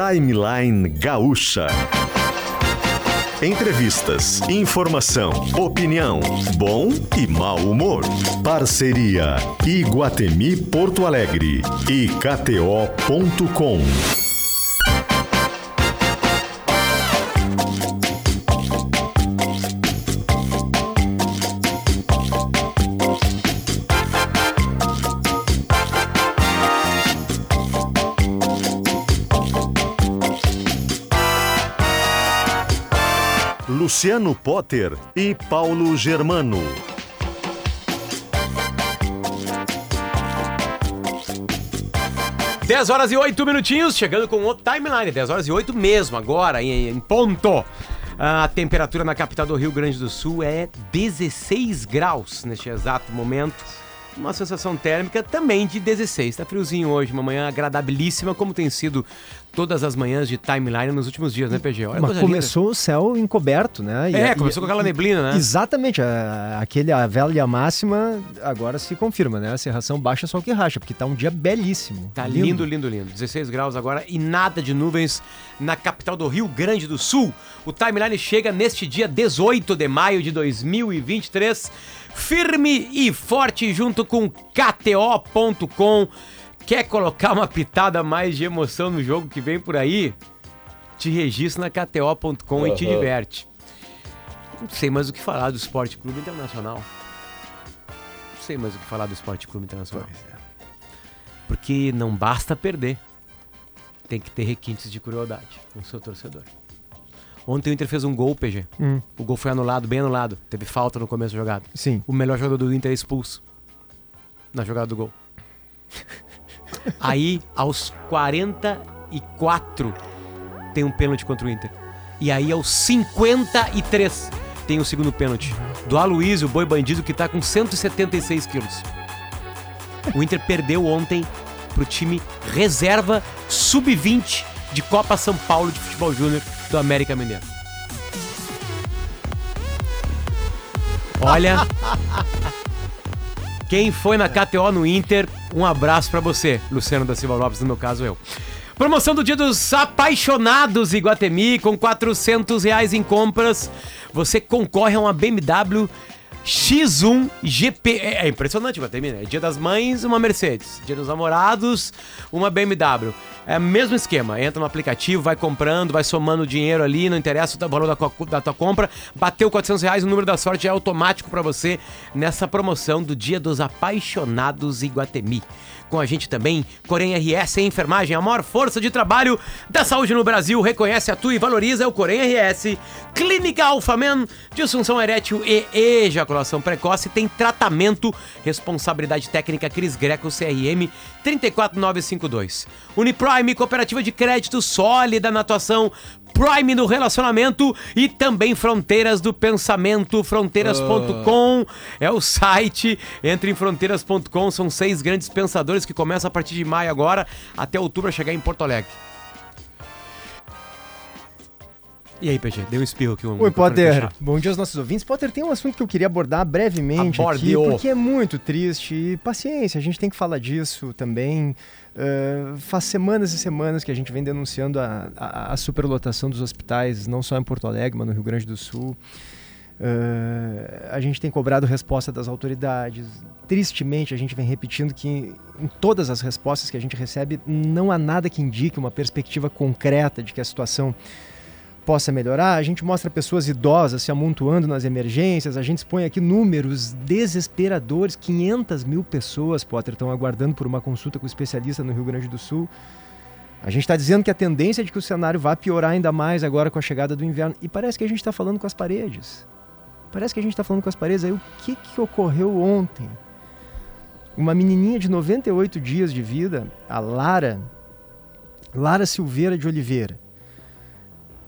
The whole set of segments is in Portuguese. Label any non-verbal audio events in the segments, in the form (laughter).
Timeline Gaúcha. Entrevistas, informação, opinião, bom e mau humor. Parceria Iguatemi Porto Alegre e KTO.com. Luciano Potter e Paulo Germano. Dez horas e oito minutinhos, chegando com o timeline. 10 horas e oito mesmo, agora, em, em ponto. A temperatura na capital do Rio Grande do Sul é 16 graus neste exato momento. Uma sensação térmica também de 16. Tá friozinho hoje, uma manhã agradabilíssima, como tem sido todas as manhãs de timeline nos últimos dias, né, PG? Olha Mas começou linda. o céu encoberto, né? E, é, começou e, com aquela neblina, né? Exatamente. A, aquele, a velha máxima agora se confirma, né? A serração baixa só o que racha, porque tá um dia belíssimo. Tá lindo, lindo, lindo. lindo. 16 graus agora e nada de nuvens na capital do Rio Grande do Sul. O timeline chega neste dia 18 de maio de 2023, firme e forte junto com KTO.com Quer colocar uma pitada mais de emoção no jogo que vem por aí? Te registra na KTO.com uhum. e te diverte. Não sei mais o que falar do Esporte Clube Internacional. Não sei mais o que falar do Esporte Clube Internacional. É. Porque não basta perder. Tem que ter requintes de crueldade com o seu torcedor. Ontem o Inter fez um gol, PG. Hum. O gol foi anulado, bem anulado. Teve falta no começo da jogada. Sim. O melhor jogador do Inter é expulso na jogada do gol. Aí, aos 44, tem um pênalti contra o Inter. E aí, aos 53, tem o segundo pênalti. Do Aloysio, o boi bandido, que tá com 176 quilos. O Inter perdeu ontem pro time reserva sub-20 de Copa São Paulo de Futebol Júnior do América Mineiro. Olha, (laughs) quem foi na KTO no Inter, um abraço para você, Luciano da Silva Lopes, no meu caso eu. Promoção do Dia dos Apaixonados Iguatemi, com 400 reais em compras. Você concorre a uma BMW X1 GP. É, é impressionante, Iguatemi, né? Dia das Mães, uma Mercedes. Dia dos Namorados, uma BMW. É o mesmo esquema. Entra no aplicativo, vai comprando, vai somando dinheiro ali, não interessa o valor da, da tua compra. Bateu 400 reais, o número da sorte é automático para você nessa promoção do Dia dos Apaixonados Iguatemi. Com a gente também, Corém RS em Enfermagem, a maior força de trabalho da saúde no Brasil. Reconhece, atua e valoriza o Corém RS. Clínica Alfamen, disfunção erétil e ejaculação precoce, tem tratamento, responsabilidade técnica Cris Greco CRM 34952. Uniprime, cooperativa de crédito sólida na atuação Prime no relacionamento e também Fronteiras do Pensamento, fronteiras.com é o site. Entre em fronteiras.com, são seis grandes pensadores que começam a partir de maio agora até outubro a chegar em Porto Alegre. E aí, PG, deu um espirro aqui. Um Oi, Potter. Bom dia aos nossos ouvintes. Potter, tem um assunto que eu queria abordar brevemente aqui, porque é muito triste. E paciência, a gente tem que falar disso também. Uh, faz semanas e semanas que a gente vem denunciando a, a, a, superlotação dos hospitais, não só em Porto Alegre, mas no Rio Grande do Sul. Uh, a gente tem cobrado resposta das autoridades. Tristemente, a gente vem repetindo que em todas as respostas que a gente recebe, não há nada que indique uma perspectiva concreta de que a situação possa melhorar. A gente mostra pessoas idosas se amontoando nas emergências, a gente expõe aqui números desesperadores: 500 mil pessoas, Potter, estão aguardando por uma consulta com especialista no Rio Grande do Sul. A gente está dizendo que a tendência é de que o cenário vá piorar ainda mais agora com a chegada do inverno. E parece que a gente está falando com as paredes. Parece que a gente está falando com as paredes. Aí o que, que ocorreu ontem? Uma menininha de 98 dias de vida, a Lara, Lara Silveira de Oliveira,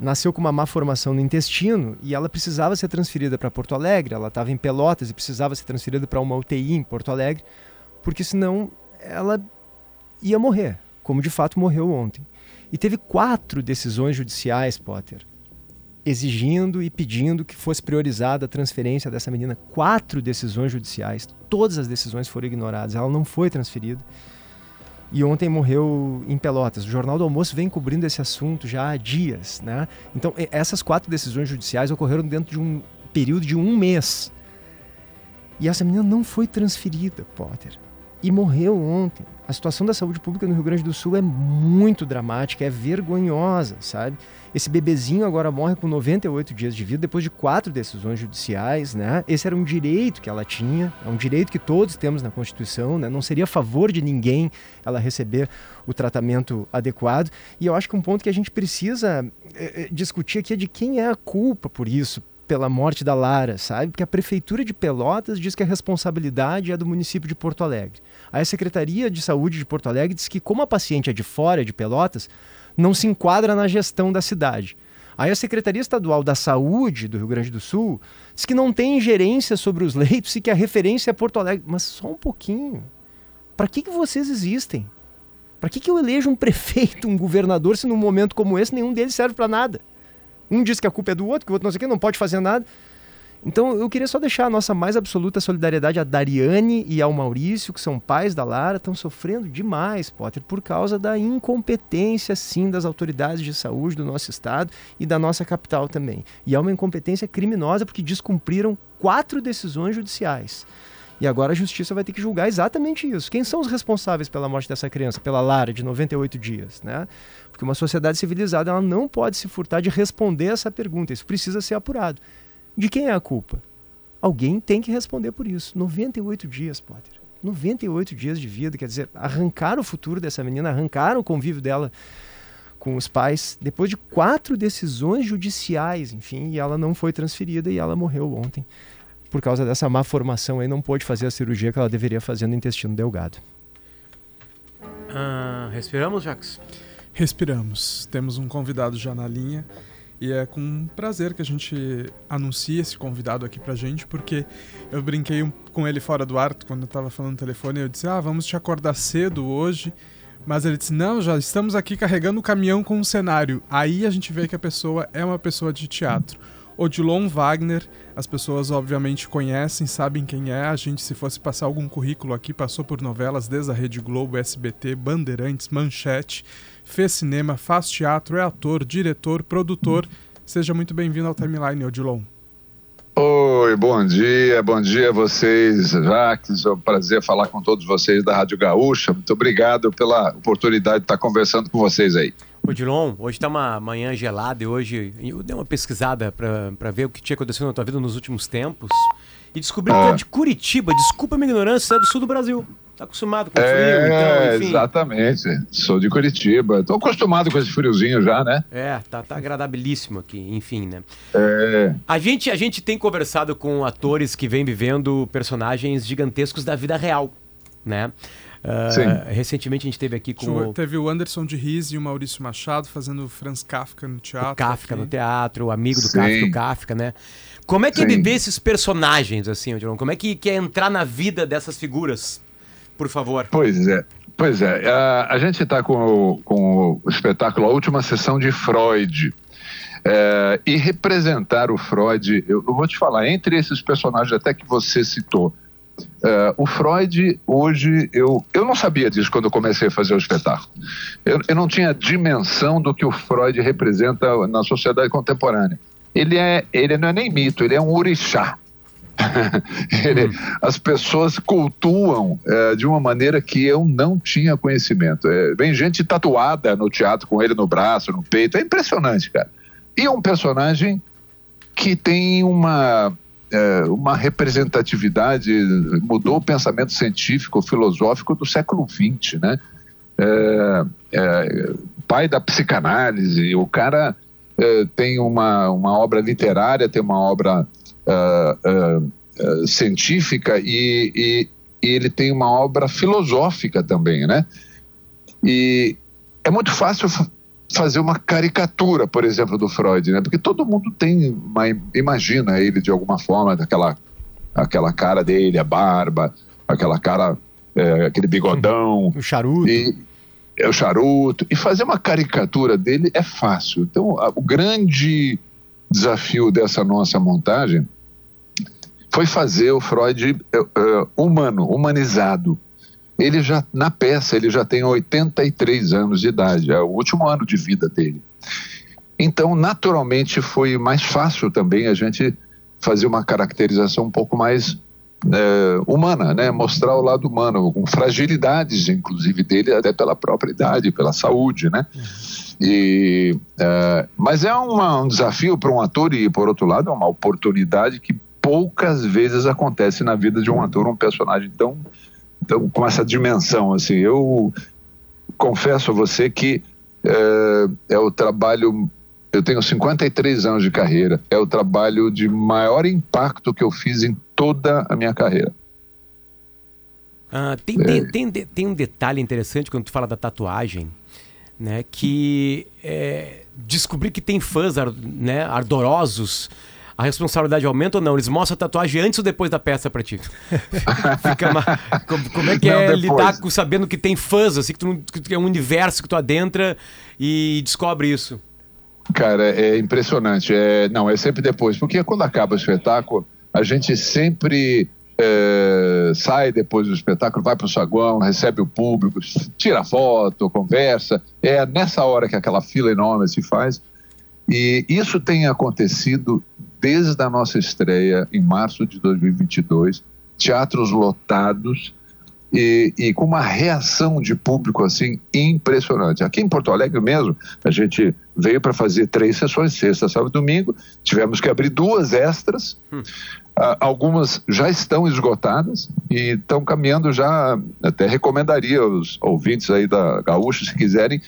nasceu com uma má formação no intestino e ela precisava ser transferida para Porto Alegre. Ela estava em Pelotas e precisava ser transferida para uma UTI em Porto Alegre, porque senão ela ia morrer, como de fato morreu ontem. E teve quatro decisões judiciais, Potter, exigindo e pedindo que fosse priorizada a transferência dessa menina. Quatro decisões judiciais, todas as decisões foram ignoradas. Ela não foi transferida e ontem morreu em Pelotas. O Jornal do Almoço vem cobrindo esse assunto já há dias, né? Então, essas quatro decisões judiciais ocorreram dentro de um período de um mês. E essa menina não foi transferida, Potter. E morreu ontem. A situação da saúde pública no Rio Grande do Sul é muito dramática, é vergonhosa, sabe? Esse bebezinho agora morre com 98 dias de vida depois de quatro decisões judiciais, né? Esse era um direito que ela tinha, é um direito que todos temos na Constituição, né? Não seria a favor de ninguém ela receber o tratamento adequado. E eu acho que um ponto que a gente precisa é, discutir aqui é de quem é a culpa por isso, pela morte da Lara, sabe? Porque a prefeitura de Pelotas diz que a responsabilidade é do município de Porto Alegre. Aí a Secretaria de Saúde de Porto Alegre diz que como a paciente é de fora de Pelotas, não se enquadra na gestão da cidade. Aí a Secretaria Estadual da Saúde do Rio Grande do Sul diz que não tem ingerência sobre os leitos e que a referência é Porto Alegre. Mas só um pouquinho. Para que, que vocês existem? Para que, que eu elejo um (laughs) prefeito, um governador, se num momento como esse nenhum deles serve para nada? Um diz que a culpa é do outro, que o outro não sei o que, não pode fazer nada. Então eu queria só deixar a nossa mais absoluta solidariedade a Dariane e ao Maurício, que são pais da Lara, estão sofrendo demais, Potter, por causa da incompetência, sim, das autoridades de saúde do nosso estado e da nossa capital também. E é uma incompetência criminosa porque descumpriram quatro decisões judiciais. E agora a justiça vai ter que julgar exatamente isso. Quem são os responsáveis pela morte dessa criança, pela Lara, de 98 dias, né? Porque uma sociedade civilizada ela não pode se furtar de responder essa pergunta. Isso precisa ser apurado. De quem é a culpa? Alguém tem que responder por isso. 98 dias, Potter. 98 dias de vida, quer dizer, arrancar o futuro dessa menina, arrancar o convívio dela com os pais, depois de quatro decisões judiciais, enfim, e ela não foi transferida e ela morreu ontem. Por causa dessa má formação aí, não pôde fazer a cirurgia que ela deveria fazer no intestino delgado. Ah, respiramos, Jacques? Respiramos. Temos um convidado já na linha. E é com prazer que a gente anuncia esse convidado aqui pra gente, porque eu brinquei com ele fora do ar quando eu tava falando no telefone. Eu disse: Ah, vamos te acordar cedo hoje. Mas ele disse: Não, já estamos aqui carregando o caminhão com um cenário. Aí a gente vê que a pessoa é uma pessoa de teatro. Odilon Wagner, as pessoas obviamente conhecem, sabem quem é. A gente, se fosse passar algum currículo aqui, passou por novelas desde a Rede Globo, SBT, Bandeirantes, Manchete fez cinema, faz teatro, é ator, diretor, produtor. Seja muito bem-vindo ao Timeline, Odilon. Oi, bom dia, bom dia a vocês, Jacques. É um prazer falar com todos vocês da Rádio Gaúcha. Muito obrigado pela oportunidade de estar conversando com vocês aí. Odilon, hoje está uma manhã gelada e hoje eu dei uma pesquisada para ver o que tinha acontecido na tua vida nos últimos tempos e descobri ah. que é de Curitiba. Desculpa a minha ignorância, é do sul do Brasil. Tá acostumado com o frio, é, então, enfim. Exatamente. Sou de Curitiba. Tô acostumado com esse friozinho já, né? É, tá, tá agradabilíssimo aqui, enfim, né? É. A gente, a gente tem conversado com atores que vêm vivendo personagens gigantescos da vida real, né? Uh. Recentemente a gente teve aqui com. O... Teve o Anderson de Riz e o Maurício Machado fazendo Franz Kafka no teatro. O Kafka aqui. no teatro, o amigo do Kafka, do Kafka, né? Como é que é Sim. é viver esses personagens, assim, Odilon? Como é que, que é entrar na vida dessas figuras? por favor. Pois é. Pois é, a, a gente está com, com o espetáculo A Última Sessão de Freud. É, e representar o Freud, eu, eu, vou te falar, entre esses personagens até que você citou, é, o Freud, hoje, eu, eu não sabia disso quando eu comecei a fazer o espetáculo. Eu, eu não tinha dimensão do que o Freud representa na sociedade contemporânea. Ele, é, ele não é nem mito, ele é um orixá. (laughs) Ele, hum. As pessoas cultuam é, de uma maneira que eu não tinha conhecimento. É, vem gente tatuada no teatro com ele no braço, no peito. É impressionante, cara. E é um personagem que tem uma, é, uma representatividade, mudou o pensamento científico, filosófico do século XX, né? É, é, pai da psicanálise, o cara é, tem uma, uma obra literária, tem uma obra uh, uh, científica e, e, e, ele tem uma obra filosófica também, né? E é muito fácil fazer uma caricatura, por exemplo, do Freud, né? Porque todo mundo tem, uma, imagina ele de alguma forma, daquela aquela cara dele, a barba, aquela cara, é, aquele bigodão. (laughs) O charuto. E, é o charuto. E fazer uma caricatura dele é fácil. Então, a, o grande desafio dessa nossa montagem foi fazer o Freud uh, humano, humanizado. Ele já, na peça, ele já tem 83 anos de idade, é o último ano de vida dele. Então, naturalmente, foi mais fácil também a gente fazer uma caracterização um pouco mais é, humana, né? mostrar o lado humano, com fragilidades, inclusive, dele, até pela própria idade, pela saúde. Né? E, é, mas é uma, um desafio para um ator e, por outro lado, é uma oportunidade que poucas vezes acontece na vida de um ator, um personagem tão, tão com essa dimensão. Assim, eu confesso a você que é, é o trabalho eu tenho 53 anos de carreira. É o trabalho de maior impacto que eu fiz em toda a minha carreira. Ah, tem, é. tem, tem, tem, um detalhe interessante quando tu fala da tatuagem, né? Que é, descobrir que tem fãs né, ardorosos a responsabilidade aumenta ou não? Eles mostram a tatuagem antes ou depois da peça pra ti? (laughs) como, como, é que não, é depois. lidar com sabendo que tem fãs, assim, que, tu, que é um universo que tu adentra e descobre isso? Cara, é impressionante. É, não, é sempre depois, porque quando acaba o espetáculo, a gente sempre é, sai depois do espetáculo, vai para o saguão, recebe o público, tira foto, conversa. É nessa hora que aquela fila enorme se faz. E isso tem acontecido desde a nossa estreia em março de 2022, teatros lotados e, e, com uma reação de público assim impressionante. Aqui em Porto Alegre mesmo, a gente veio para fazer três sessões, sexta, sábado e domingo, tivemos que abrir duas extras, hum. uh, algumas já estão esgotadas e estão caminhando já, até recomendaria aos ouvintes aí da Gaúcha, se quiserem,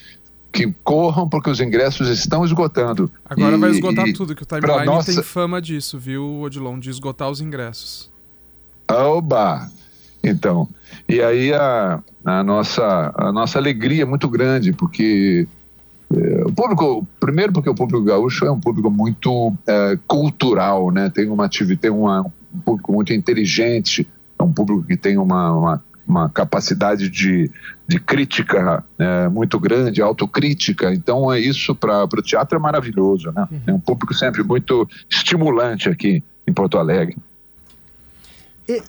que corram porque os ingressos estão esgotando. Agora e, vai esgotar tudo, que o Timeline nossa... tem fama disso, viu, Odilon, de esgotar os ingressos. Oba! Então, e aí a, a, nossa, a nossa alegria é muito grande, porque é, o público, primeiro porque o público gaúcho é um público muito é, cultural, né? Tem uma tem uma, um público muito inteligente, é um público que tem uma, uma, uma capacidade de, de crítica é, muito grande, autocrítica. Então, é isso para o teatro é maravilhoso, né? Uhum. É um público sempre muito estimulante aqui em Porto Alegre.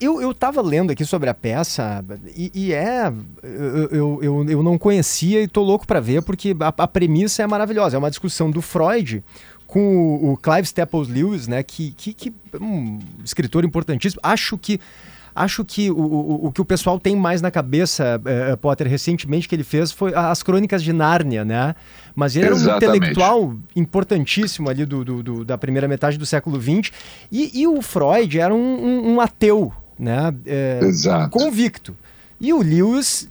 Eu, estava lendo aqui sobre a peça e, e é. Eu, eu, eu não conhecia e tô louco para ver porque a, a, premissa é maravilhosa. É uma discussão do Freud com o, Clive Staples Lewis, né? Que, que, que um escritor importantíssimo. Acho que Acho que o, o, o que o pessoal tem mais na cabeça, uh, Potter, recentemente que ele fez foi as crônicas de Nárnia, né? Mas ele Exatamente. era um intelectual importantíssimo ali do, do, do, da primeira metade do século XX. E, e o Freud era um, um, um ateu, né? É, convicto. E o Lewis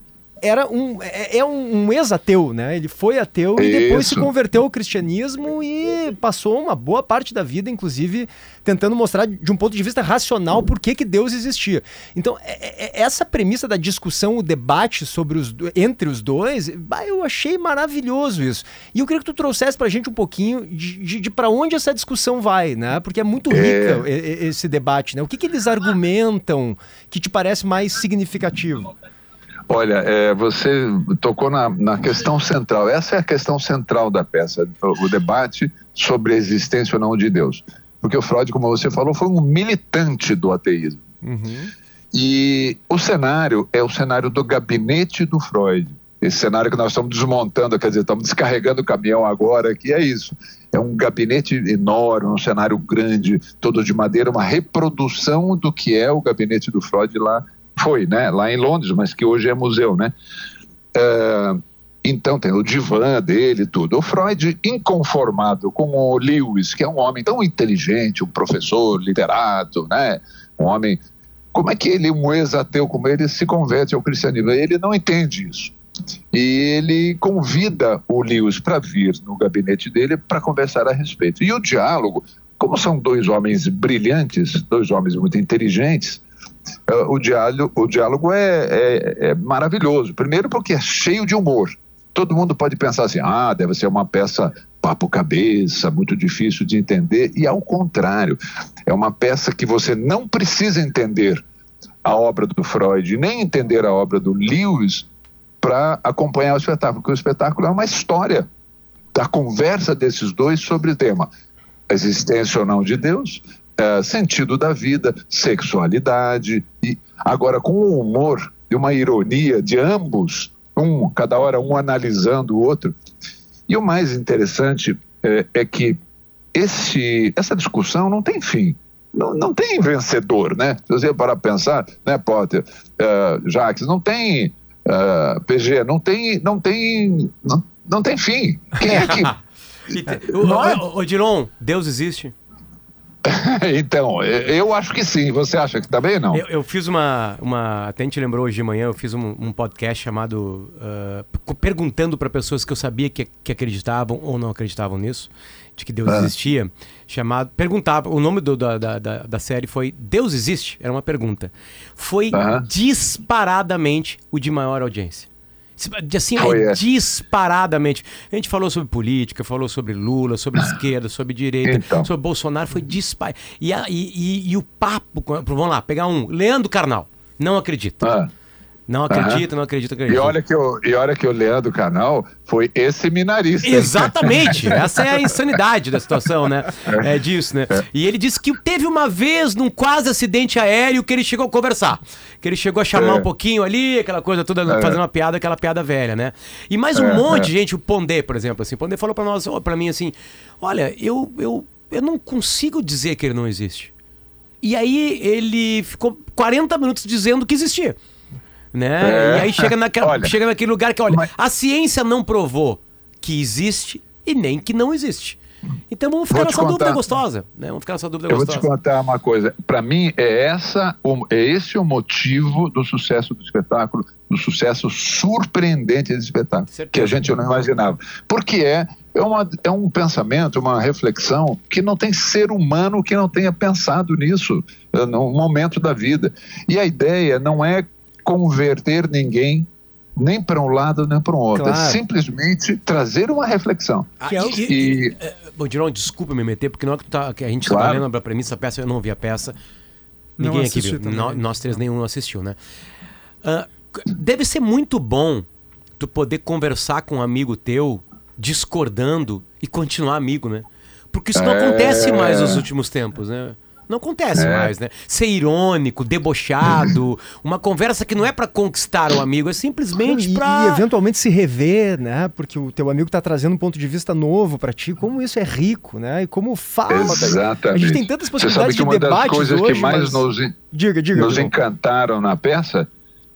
era um, é, é um, um ex-ateu, né? Ele foi ateu e depois se converteu ao cristianismo e passou uma boa parte da vida, inclusive, tentando mostrar de um ponto de vista racional por que, que Deus existia. Então, é, é, essa premissa da discussão, o debate sobre os, entre os dois, bah, eu achei maravilhoso isso. E eu queria que tu trouxesse pra gente um pouquinho de, de, de para onde essa discussão vai, né? Porque é muito é. rica esse debate, né? O que, que eles argumentam que te parece mais significativo? Olha, é, você tocou na, na, questão central. Essa é a questão central da peça, o, o debate sobre a existência ou não de Deus. Porque o Freud, como você falou, foi um militante do ateísmo. Uhum. E o cenário é o cenário do gabinete do Freud. Esse cenário que nós estamos desmontando, quer dizer, estamos descarregando o caminhão agora, que é isso. É um gabinete enorme, um cenário grande, todo de madeira, uma reprodução do que é o gabinete do Freud lá foi, né, lá em Londres, mas que hoje é museu, né? Uh, então tem o divã dele tudo. O Freud, inconformado com o Lewis, que é um homem tão inteligente, um professor, literato, né? Um homem. Como é que ele, um ex-ateu como ele, se converte ao cristianismo? Ele não entende isso. E ele convida o Lewis para vir no gabinete dele para conversar a respeito. E o diálogo, como são dois homens brilhantes, dois homens muito inteligentes, o diálogo, o diálogo é, é, é maravilhoso. Primeiro, porque é cheio de humor. Todo mundo pode pensar assim: ah, deve ser uma peça papo-cabeça, muito difícil de entender. E ao contrário, é uma peça que você não precisa entender a obra do Freud, nem entender a obra do Lewis para acompanhar o espetáculo, porque o espetáculo é uma história da conversa desses dois sobre o tema existência ou não de Deus, é, sentido da vida, sexualidade. e Agora, com o humor, e uma ironia de ambos, um cada hora um analisando o outro. E o mais interessante é, é que esse, essa discussão não tem fim. Não, não tem vencedor, né? Se você parar pensar, né, Potter, uh, Jacques, não tem uh, é, PG, não tem, não tem, não, não tem fim. Quem é que... (laughs) o, o, Dilon, Deus existe? (laughs) então, eu acho que sim. Você acha que também não? Eu, eu fiz uma, uma. Até a gente lembrou hoje de manhã, eu fiz um, um podcast chamado. Uh, perguntando para pessoas que eu sabia que, que acreditavam ou não acreditavam nisso, de que Deus ah. existia. Chamado. Perguntava. O nome do, da, da, da, série foi Deus Existe? Era uma pergunta. Foi ah. disparadamente o de maior audiência. Assim, Foi, é, disparadamente. A gente falou sobre política, falou sobre Lula, sobre (laughs) esquerda, sobre direita, então. sobre Bolsonaro, foi disparado. E, e, e, e, o papo, vamos lá, pegar um, Leandro Carnal, não acredito. Ah. Não acredito, não acredito, acredito. E olha, que eu, e olha que o Leandro Canal foi esse seminarista. Exatamente. (laughs) Essa é a insanidade da situação, né? É, é disso, né? É. E ele disse que teve uma vez, num quase acidente aéreo, que ele chegou a conversar. Que ele chegou a chamar é. um pouquinho ali, aquela coisa toda, é. fazendo uma piada, aquela piada velha, né? E mais um é, monte de gente, o Pondé, por exemplo, assim. O Pondé falou para nós, para mim assim: olha, eu, eu, eu não consigo dizer que ele não existe. E aí ele ficou 40 minutos dizendo que existia né? É. E aí chega, naquela, olha, chega naquele lugar que, olha, mas... a ciência não provou que existe e nem que não existe. Então vamos ficar nessa contar... dúvida gostosa, né? Vamos ficar nessa dúvida Eu gostosa. vou te contar uma coisa. Para mim é essa, é esse o motivo do sucesso do espetáculo, do sucesso surpreendente desse espetáculo, Certeza. que a gente não imaginava. Porque é é, uma, é um pensamento, uma reflexão que não tem ser humano que não tenha pensado nisso eh, no momento da vida. E a ideia não é converter ninguém nem para um lado nem para o outro. É claro. É simplesmente trazer uma reflexão. Ah, e, e, e, é, bom, Dirão, desculpa me meter, porque não é que, tá, que a gente estava claro. lendo a premissa da peça, eu não vi a peça. Ninguém aqui viu. Nós, nós, três nenhum assistiu, né? Uh, deve ser muito bom tu poder conversar com um amigo teu, discordando e continuar amigo, né? Porque isso não é... acontece mais nos últimos tempos, né? Não acontece é. mais, né? Ser irônico, debochado, (clears throat) uma conversa que não é para conquistar o amigo, é simplesmente para e, eventualmente se rever, né? Porque o teu amigo tá trazendo um ponto de vista novo para ti, como isso é rico, né? E como fala. Exatamente. A gente tem tantas possibilidades Você sabe que uma das coisas hoje, que mais mas... nos, diga, diga, nos encantaram na peça,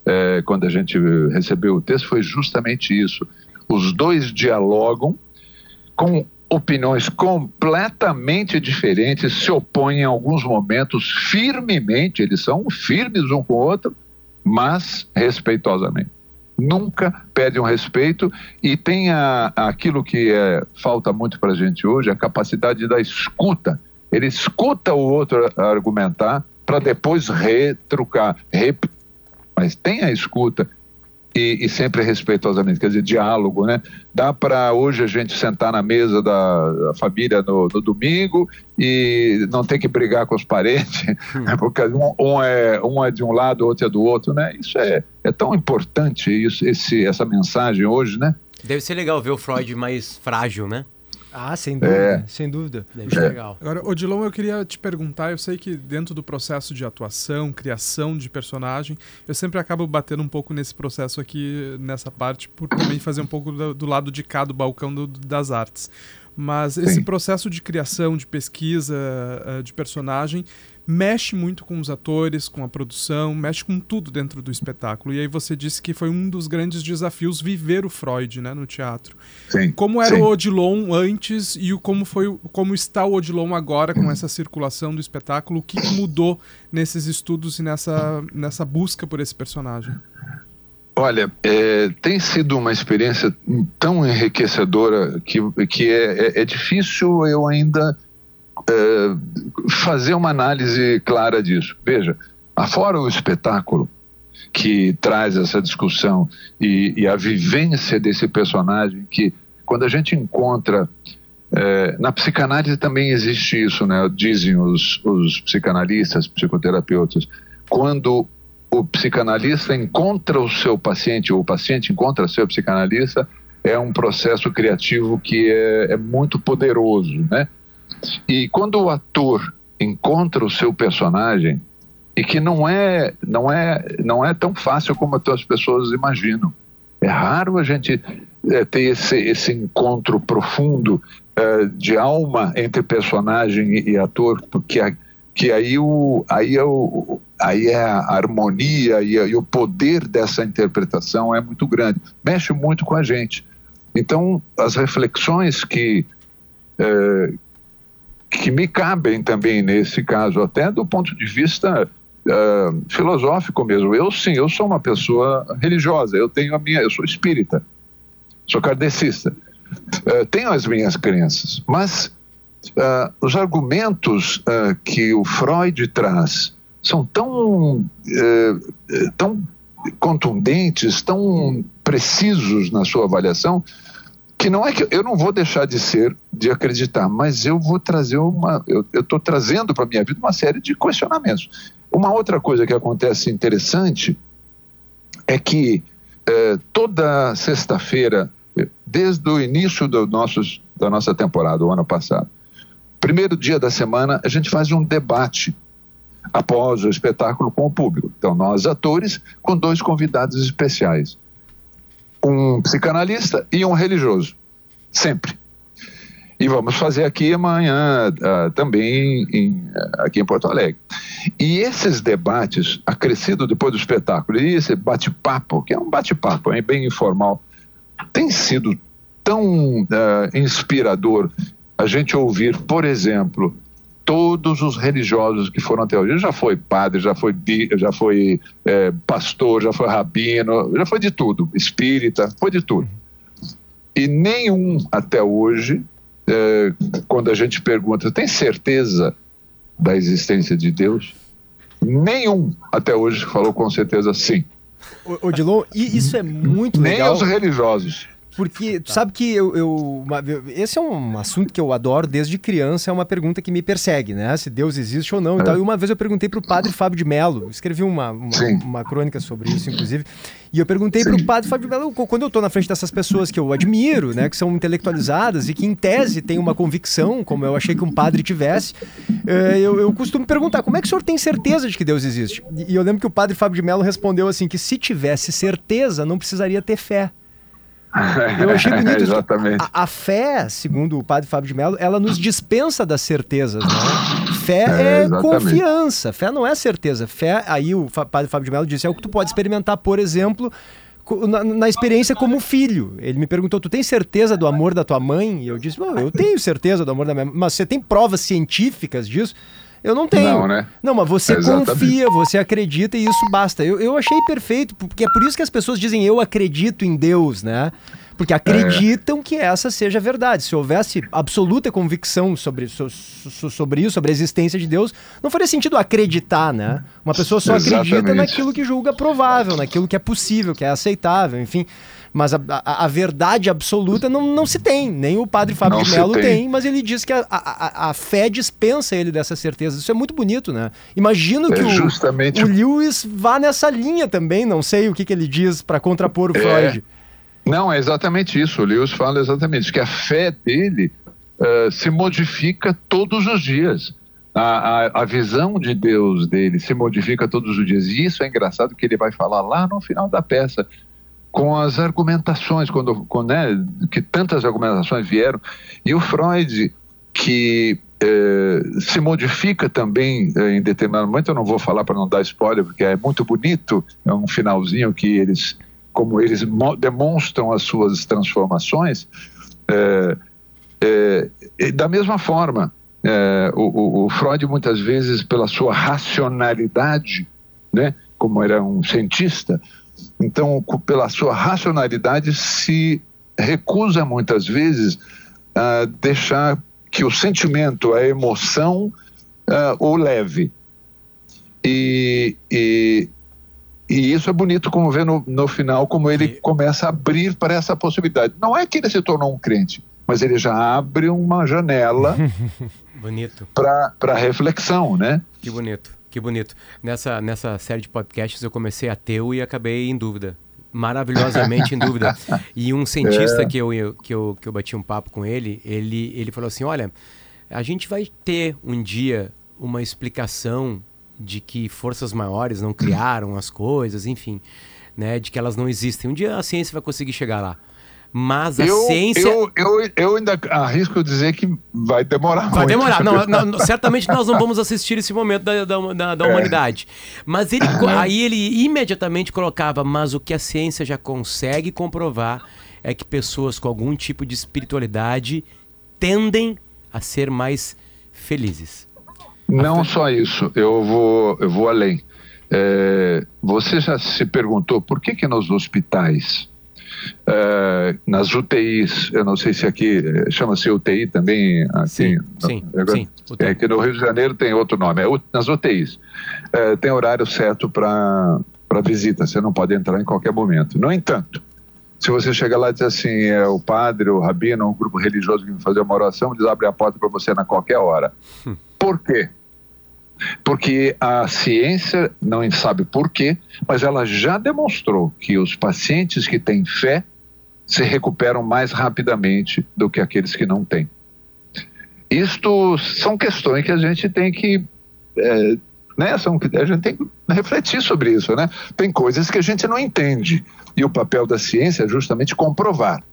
é, quando a gente recebeu o texto, foi justamente isso. Os dois dialogam com opiniões completamente diferentes, se opõem em alguns momentos firmemente, eles são firmes um com o outro, mas respeitosamente. Nunca pedem um respeito e tem a, aquilo que é, falta muito para a gente hoje, a capacidade da escuta. Ele escuta o outro argumentar para depois retrucar, rep... mas tem a escuta e, e, sempre respeitosamente, quer dizer, diálogo, né? Dá para hoje a gente sentar na mesa da, da família no, no, domingo e não ter que brigar com os parentes, hum. né? porque um, um, é, um é de um lado, outro é do outro, né? Isso é, é tão importante, isso, esse, essa mensagem hoje, né? Deve ser legal ver o Freud mais frágil, né? Ah, sem dúvida, é. sem dúvida. Deve ser é. legal. Agora, Odilon, eu queria te perguntar, eu sei que dentro do processo de atuação, criação de personagem, eu sempre acabo batendo um pouco nesse processo aqui, nessa parte, por também fazer um pouco do, do lado de cá do balcão do, das artes. Mas esse Sim. processo de criação, de pesquisa uh, de personagem, mexe muito com os atores, com a produção, mexe com tudo dentro do espetáculo. E aí você disse que foi um dos grandes desafios viver o Freud, né, no teatro. Sim, como era sim. o Odilon antes e como foi, como está o Odilon agora com essa circulação do espetáculo? O que mudou nesses estudos e nessa nessa busca por esse personagem? Olha, é, tem sido uma experiência tão enriquecedora que, que é, é, é difícil eu ainda é, fazer uma análise clara disso. Veja, afora o espetáculo que traz essa discussão e, e a vivência desse personagem que quando a gente encontra é, na psicanálise também existe isso, né? Dizem os, os psicanalistas, psicoterapeutas, quando o psicanalista encontra o seu paciente, ou o paciente encontra seu psicanalista, é um processo criativo que é, é muito poderoso, né? E quando o ator encontra o seu personagem, e que não é, não é, não é tão fácil como as pessoas imaginam. É raro a gente é, ter esse, esse encontro profundo é, de alma entre personagem e, e ator, porque a, que aí, o, aí, é o, aí é a harmonia e, e o poder dessa interpretação é muito grande, mexe muito com a gente. Então, as reflexões que, é, que me cabem também nesse caso, até do ponto de vista é, filosófico mesmo. Eu sim, eu sou uma pessoa religiosa, eu tenho a minha, eu sou espírita, sou kardecista, é, tenho as minhas crenças, mas é, os argumentos que o Freud traz são tão, tão contundentes, tão precisos na sua avaliação, que não é que eu não vou deixar de ser, de acreditar, mas eu vou trazer uma, eu estou trazendo para minha vida uma série de questionamentos. Uma outra coisa que acontece interessante é que eh, toda sexta-feira, desde o início do nossos, da nossa temporada, o ano passado, primeiro dia da semana, a gente faz um debate após o espetáculo com o público. Então, nós atores com dois convidados especiais um psicanalista e um religioso, sempre. E vamos fazer aqui amanhã uh, também em, uh, aqui em Porto Alegre. E esses debates, acrescido depois do espetáculo, e esse bate-papo, que é um bate-papo bem informal, tem sido tão uh, inspirador a gente ouvir, por exemplo, todos os religiosos que foram até hoje. Já foi padre, já foi, já foi é, pastor, já foi rabino, já foi de tudo, espírita, foi de tudo. E nenhum até hoje, é, quando a gente pergunta, tem certeza da existência de Deus? Nenhum até hoje falou com certeza sim. Odilon, isso é muito legal. Nem os religiosos. Porque tu sabe que eu, eu, Esse é um assunto que eu adoro desde criança, é uma pergunta que me persegue, né? Se Deus existe ou não é. e tal. E uma vez eu perguntei para o padre Fábio de Mello, escrevi uma, uma, uma, crônica sobre isso, inclusive, e eu perguntei para o padre Fábio de Mello, quando eu estou na frente dessas pessoas que eu admiro, né? Que são intelectualizadas e que, em tese, têm uma convicção, como eu achei que um padre tivesse, eh, eu, eu costumo perguntar, como é que o senhor tem certeza de que Deus existe? E eu lembro que o padre Fábio de Mello respondeu assim, que se tivesse certeza, não precisaria ter fé. (laughs) Eu achei bonito. Exatamente. A, a, fé, segundo o padre Fábio de Mello, ela nos dispensa das certezas, né? Fé é, é confiança, fé não é certeza. Fé, aí o padre Fábio de Mello disse, é o que tu pode experimentar, por exemplo, na, na, experiência como filho. Ele me perguntou: Tu tem certeza do amor da tua mãe? E eu disse: Eu tenho certeza do amor da minha mãe. Mas você tem provas científicas disso? Eu não tenho. Não, né? Não, mas você Exatamente. confia, você acredita e isso basta. Eu, eu achei perfeito, porque é por isso que as pessoas dizem eu acredito em Deus, né? Porque acreditam é. que essa seja a verdade. Se houvesse absoluta convicção sobre, so, so, sobre isso, sobre a existência de Deus, não faria sentido acreditar, né? Uma pessoa só Exatamente. acredita naquilo que julga provável, naquilo que é possível, que é aceitável, enfim. Mas a, a, a, verdade absoluta não, não se tem. Nem o padre Fábio de Mello tem. tem. mas ele diz que a, a, a, fé dispensa ele dessa certeza. Isso é muito bonito, né? Imagino que é o, o, Lewis vá nessa linha também, não sei o que, que ele diz para contrapor o é. Freud. Não, é exatamente isso. O Lewis fala exatamente que a fé dele uh, se modifica todos os dias. A, a, a, visão de Deus dele se modifica todos os dias. E isso é engraçado que ele vai falar lá no final da peça com as argumentações, quando, quando né, que tantas argumentações vieram, e o Freud, que eh, se modifica também eh, em determinado momento, eu não vou falar para não dar spoiler, porque é muito bonito, é um finalzinho que eles, como eles demonstram as suas transformações, eh, da mesma forma, o, o Freud muitas vezes, pela sua racionalidade, né, como era um cientista, então, pela sua racionalidade, se recusa muitas vezes a deixar que o sentimento, a emoção, uh, o leve. E, e, e, isso é bonito como ver no, no final, como ele começa a abrir para essa possibilidade. Não é que ele se tornou um crente, mas ele já abre uma janela (laughs) bonito para reflexão, né? Que bonito. Que bonito. Nessa, nessa série de podcasts eu comecei ateu e acabei em dúvida. Maravilhosamente em (laughs) dúvida. E um cientista é. que, eu, que, eu, que eu bati um papo com ele, ele, ele falou assim: olha, a gente vai ter um dia uma explicação de que forças maiores não criaram as coisas, enfim, né? De que elas não existem. Um dia a ciência vai conseguir chegar lá. Mas a eu, ciência. Eu, eu, eu ainda arrisco dizer que vai demorar vai muito. demorar. Não, não, (laughs) certamente nós não vamos assistir esse momento da, da, da, da é. humanidade. Mas ele, aí ele imediatamente colocava: mas o que a ciência já consegue comprovar é que pessoas com algum tipo de espiritualidade tendem a ser mais felizes. Não só isso, eu vou, eu vou além. É, você já se perguntou por que que nos hospitais, é, nas UTIs, eu não sei se aqui é, chama-se UTI também, aqui, sim, sim, agora, sim é, aqui no Rio de Janeiro tem outro nome, é, nas UTIs, é, tem horário certo para visita, você não pode entrar em qualquer momento. No entanto, se você chega lá e diz assim, é o padre, o rabino, um grupo religioso que vai fazer uma oração, eles abrem a porta para você na qualquer hora. Hum. Por quê? Porque a ciência não sabe por quê, mas ela já demonstrou que os pacientes que têm fé se recuperam mais rapidamente do que aqueles que não têm. Isto são questões que a gente tem que é, né? São, a gente tem que refletir sobre isso, né? Tem coisas que a gente não entende e o papel da ciência é justamente comprovar.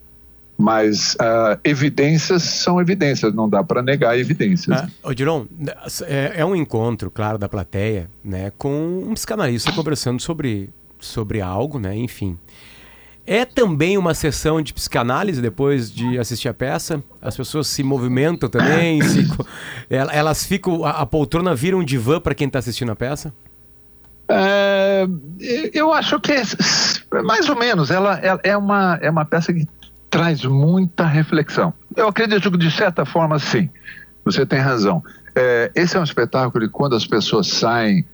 Mas uh, evidências são evidências, não dá para negar evidências. Ah, Odiron, é, é, um encontro, claro, da plateia, né, com um psicanalista conversando sobre, sobre algo, né, enfim. É também uma sessão de psicanálise depois de assistir a peça? As pessoas se movimentam também? (coughs) se, elas ficam. A, a poltrona vira um divã para quem está assistindo a peça? É, eu acho que é, mais ou menos. Ela, ela, é, uma, é uma peça que traz muita reflexão. Eu acredito que, de certa forma, sim. Você tem razão. É, esse é um espetáculo que, quando as pessoas saem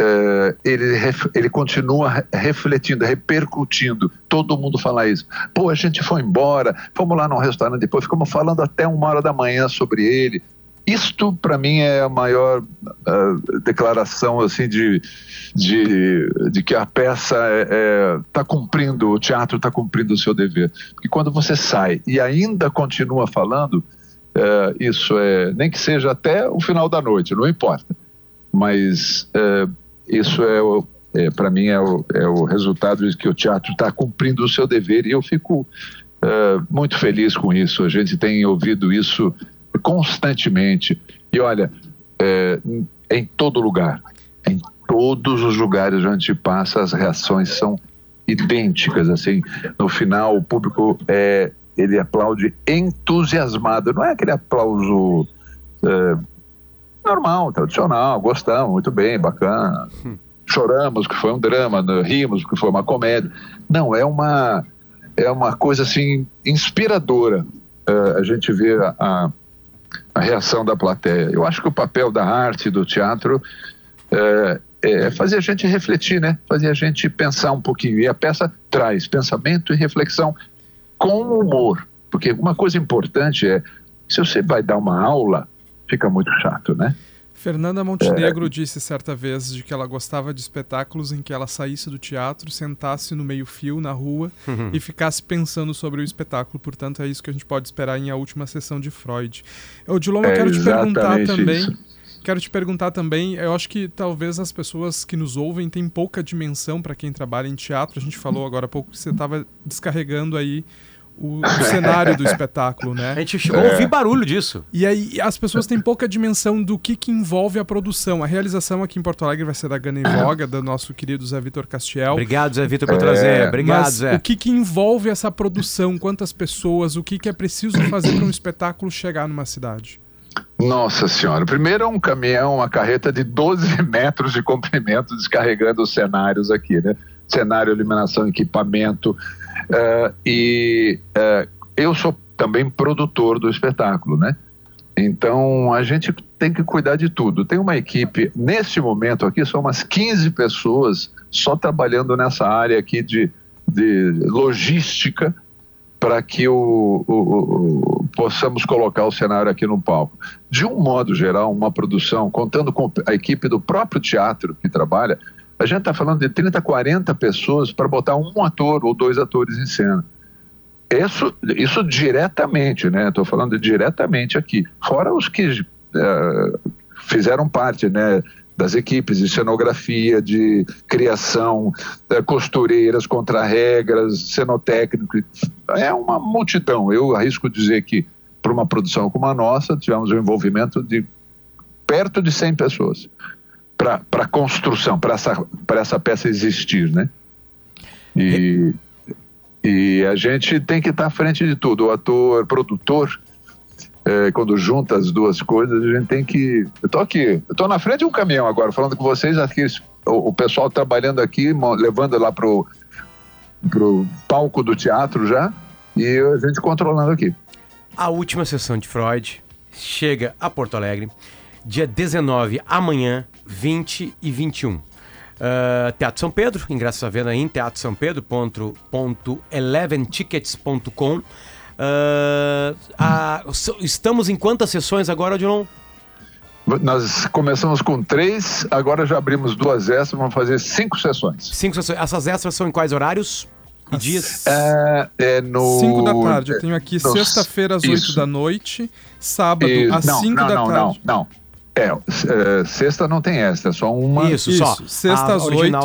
Uh, ele, ele continua refletindo, repercutindo. Todo mundo fala isso. Pô, a gente foi embora, fomos lá num restaurante, depois ficamos falando até uma hora da manhã sobre ele. Isto, para mim, é a maior uh, declaração assim de, de, de, que a peça está é, é, tá cumprindo, o teatro está cumprindo o seu dever. Porque quando você sai e ainda continua falando, uh, isso é, nem que seja até o final da noite, não importa. Mas isso é, é para mim é o, é o, resultado de que o teatro está cumprindo o seu dever e eu fico uh, muito feliz com isso. A gente tem ouvido isso constantemente e olha é, em todo lugar, em todos os lugares onde a gente passa as reações são idênticas assim. No final o público é ele aplaude entusiasmado, não é aquele aplauso uh, normal, tradicional, gostamos, muito bem, bacana. Hum. Choramos que foi um drama, né, rimos que foi uma comédia. Não, é uma é uma coisa assim inspiradora. Uh, a gente vê a, a, a, reação da plateia. Eu acho que o papel da arte, do teatro, uh, é fazer a gente refletir, né? Fazer a gente pensar um pouquinho. E a peça traz pensamento e reflexão com humor. Porque uma coisa importante é, se você vai dar uma aula, fica muito chato, né? Fernanda Montenegro é... disse certa vez de que ela gostava de espetáculos em que ela saísse do teatro, sentasse no meio-fio na rua uhum. e ficasse pensando sobre o espetáculo. Portanto, é isso que a gente pode esperar em a última sessão de Freud. Eu, Dilon, eu é quero te perguntar também. Isso. Quero te perguntar também, eu acho que talvez as pessoas que nos ouvem têm pouca dimensão para quem trabalha em teatro. A gente falou agora há pouco que você estava descarregando aí o, o cenário do (laughs) espetáculo, né? A gente chegou é. a ouvir barulho disso. E aí as pessoas têm pouca dimensão do que, que envolve a produção. A realização aqui em Porto Alegre vai ser da Gana e (coughs) Voga, do nosso querido Zé Vitor Castiel. Obrigado, Zé Vitor, por é. trazer. Obrigado, Mas Zé. O que, que envolve essa produção? Quantas pessoas? O que, que é preciso fazer para um espetáculo chegar numa cidade? Nossa senhora, primeiro é um caminhão, uma carreta de 12 (laughs) metros de comprimento descarregando os cenários aqui, né? Cenário, iluminação, equipamento, Uh, e uh, eu sou também produtor do espetáculo, né? Então a gente tem que cuidar de tudo. Tem uma equipe, neste momento aqui, são umas 15 pessoas só trabalhando nessa área aqui de, de logística para que o, o, o, possamos colocar o cenário aqui no palco. De um modo geral, uma produção, contando com a equipe do próprio teatro que trabalha, a gente está falando de 30, 40 pessoas para botar um ator ou dois atores em cena. Isso, isso diretamente, né? Estou falando diretamente aqui. Fora os que uh, fizeram parte, né? das equipes de cenografia, de criação, é, costureiras, contra-regras, cenotécnico. É uma multidão. Eu arrisco dizer que, para uma produção como a nossa, tivemos um envolvimento de perto de 100 pessoas para a construção, para essa, essa peça existir, né? E, e a gente tem que estar à frente de tudo. O ator, produtor, é, quando junta as duas coisas, a gente tem que. Eu estou aqui, eu tô na frente de um caminhão agora, falando com vocês, aqui, o, o pessoal trabalhando aqui, levando lá pro, pro palco do teatro já, e a gente controlando aqui. A última sessão de Freud chega a Porto Alegre, dia 19, amanhã, 20 e 21. Uh, ah, Teatro São Pedro, ingressos à venda em teatrosampedro.eleventickets.com. Uh, a, estamos em quantas sessões agora, Odilon? Nós começamos com três, agora já abrimos duas extras, vamos fazer cinco sessões. Cinco sessões. Essas extras são em quais horários? E dias? É, é no... Cinco da tarde. Eu tenho aqui no... sexta-feira às oito da noite, sábado Isso. às não, cinco não, da não, tarde. Não, não, não. É, é, sexta não tem esta, é só uma. Isso, Isso. só. Sexta às oito,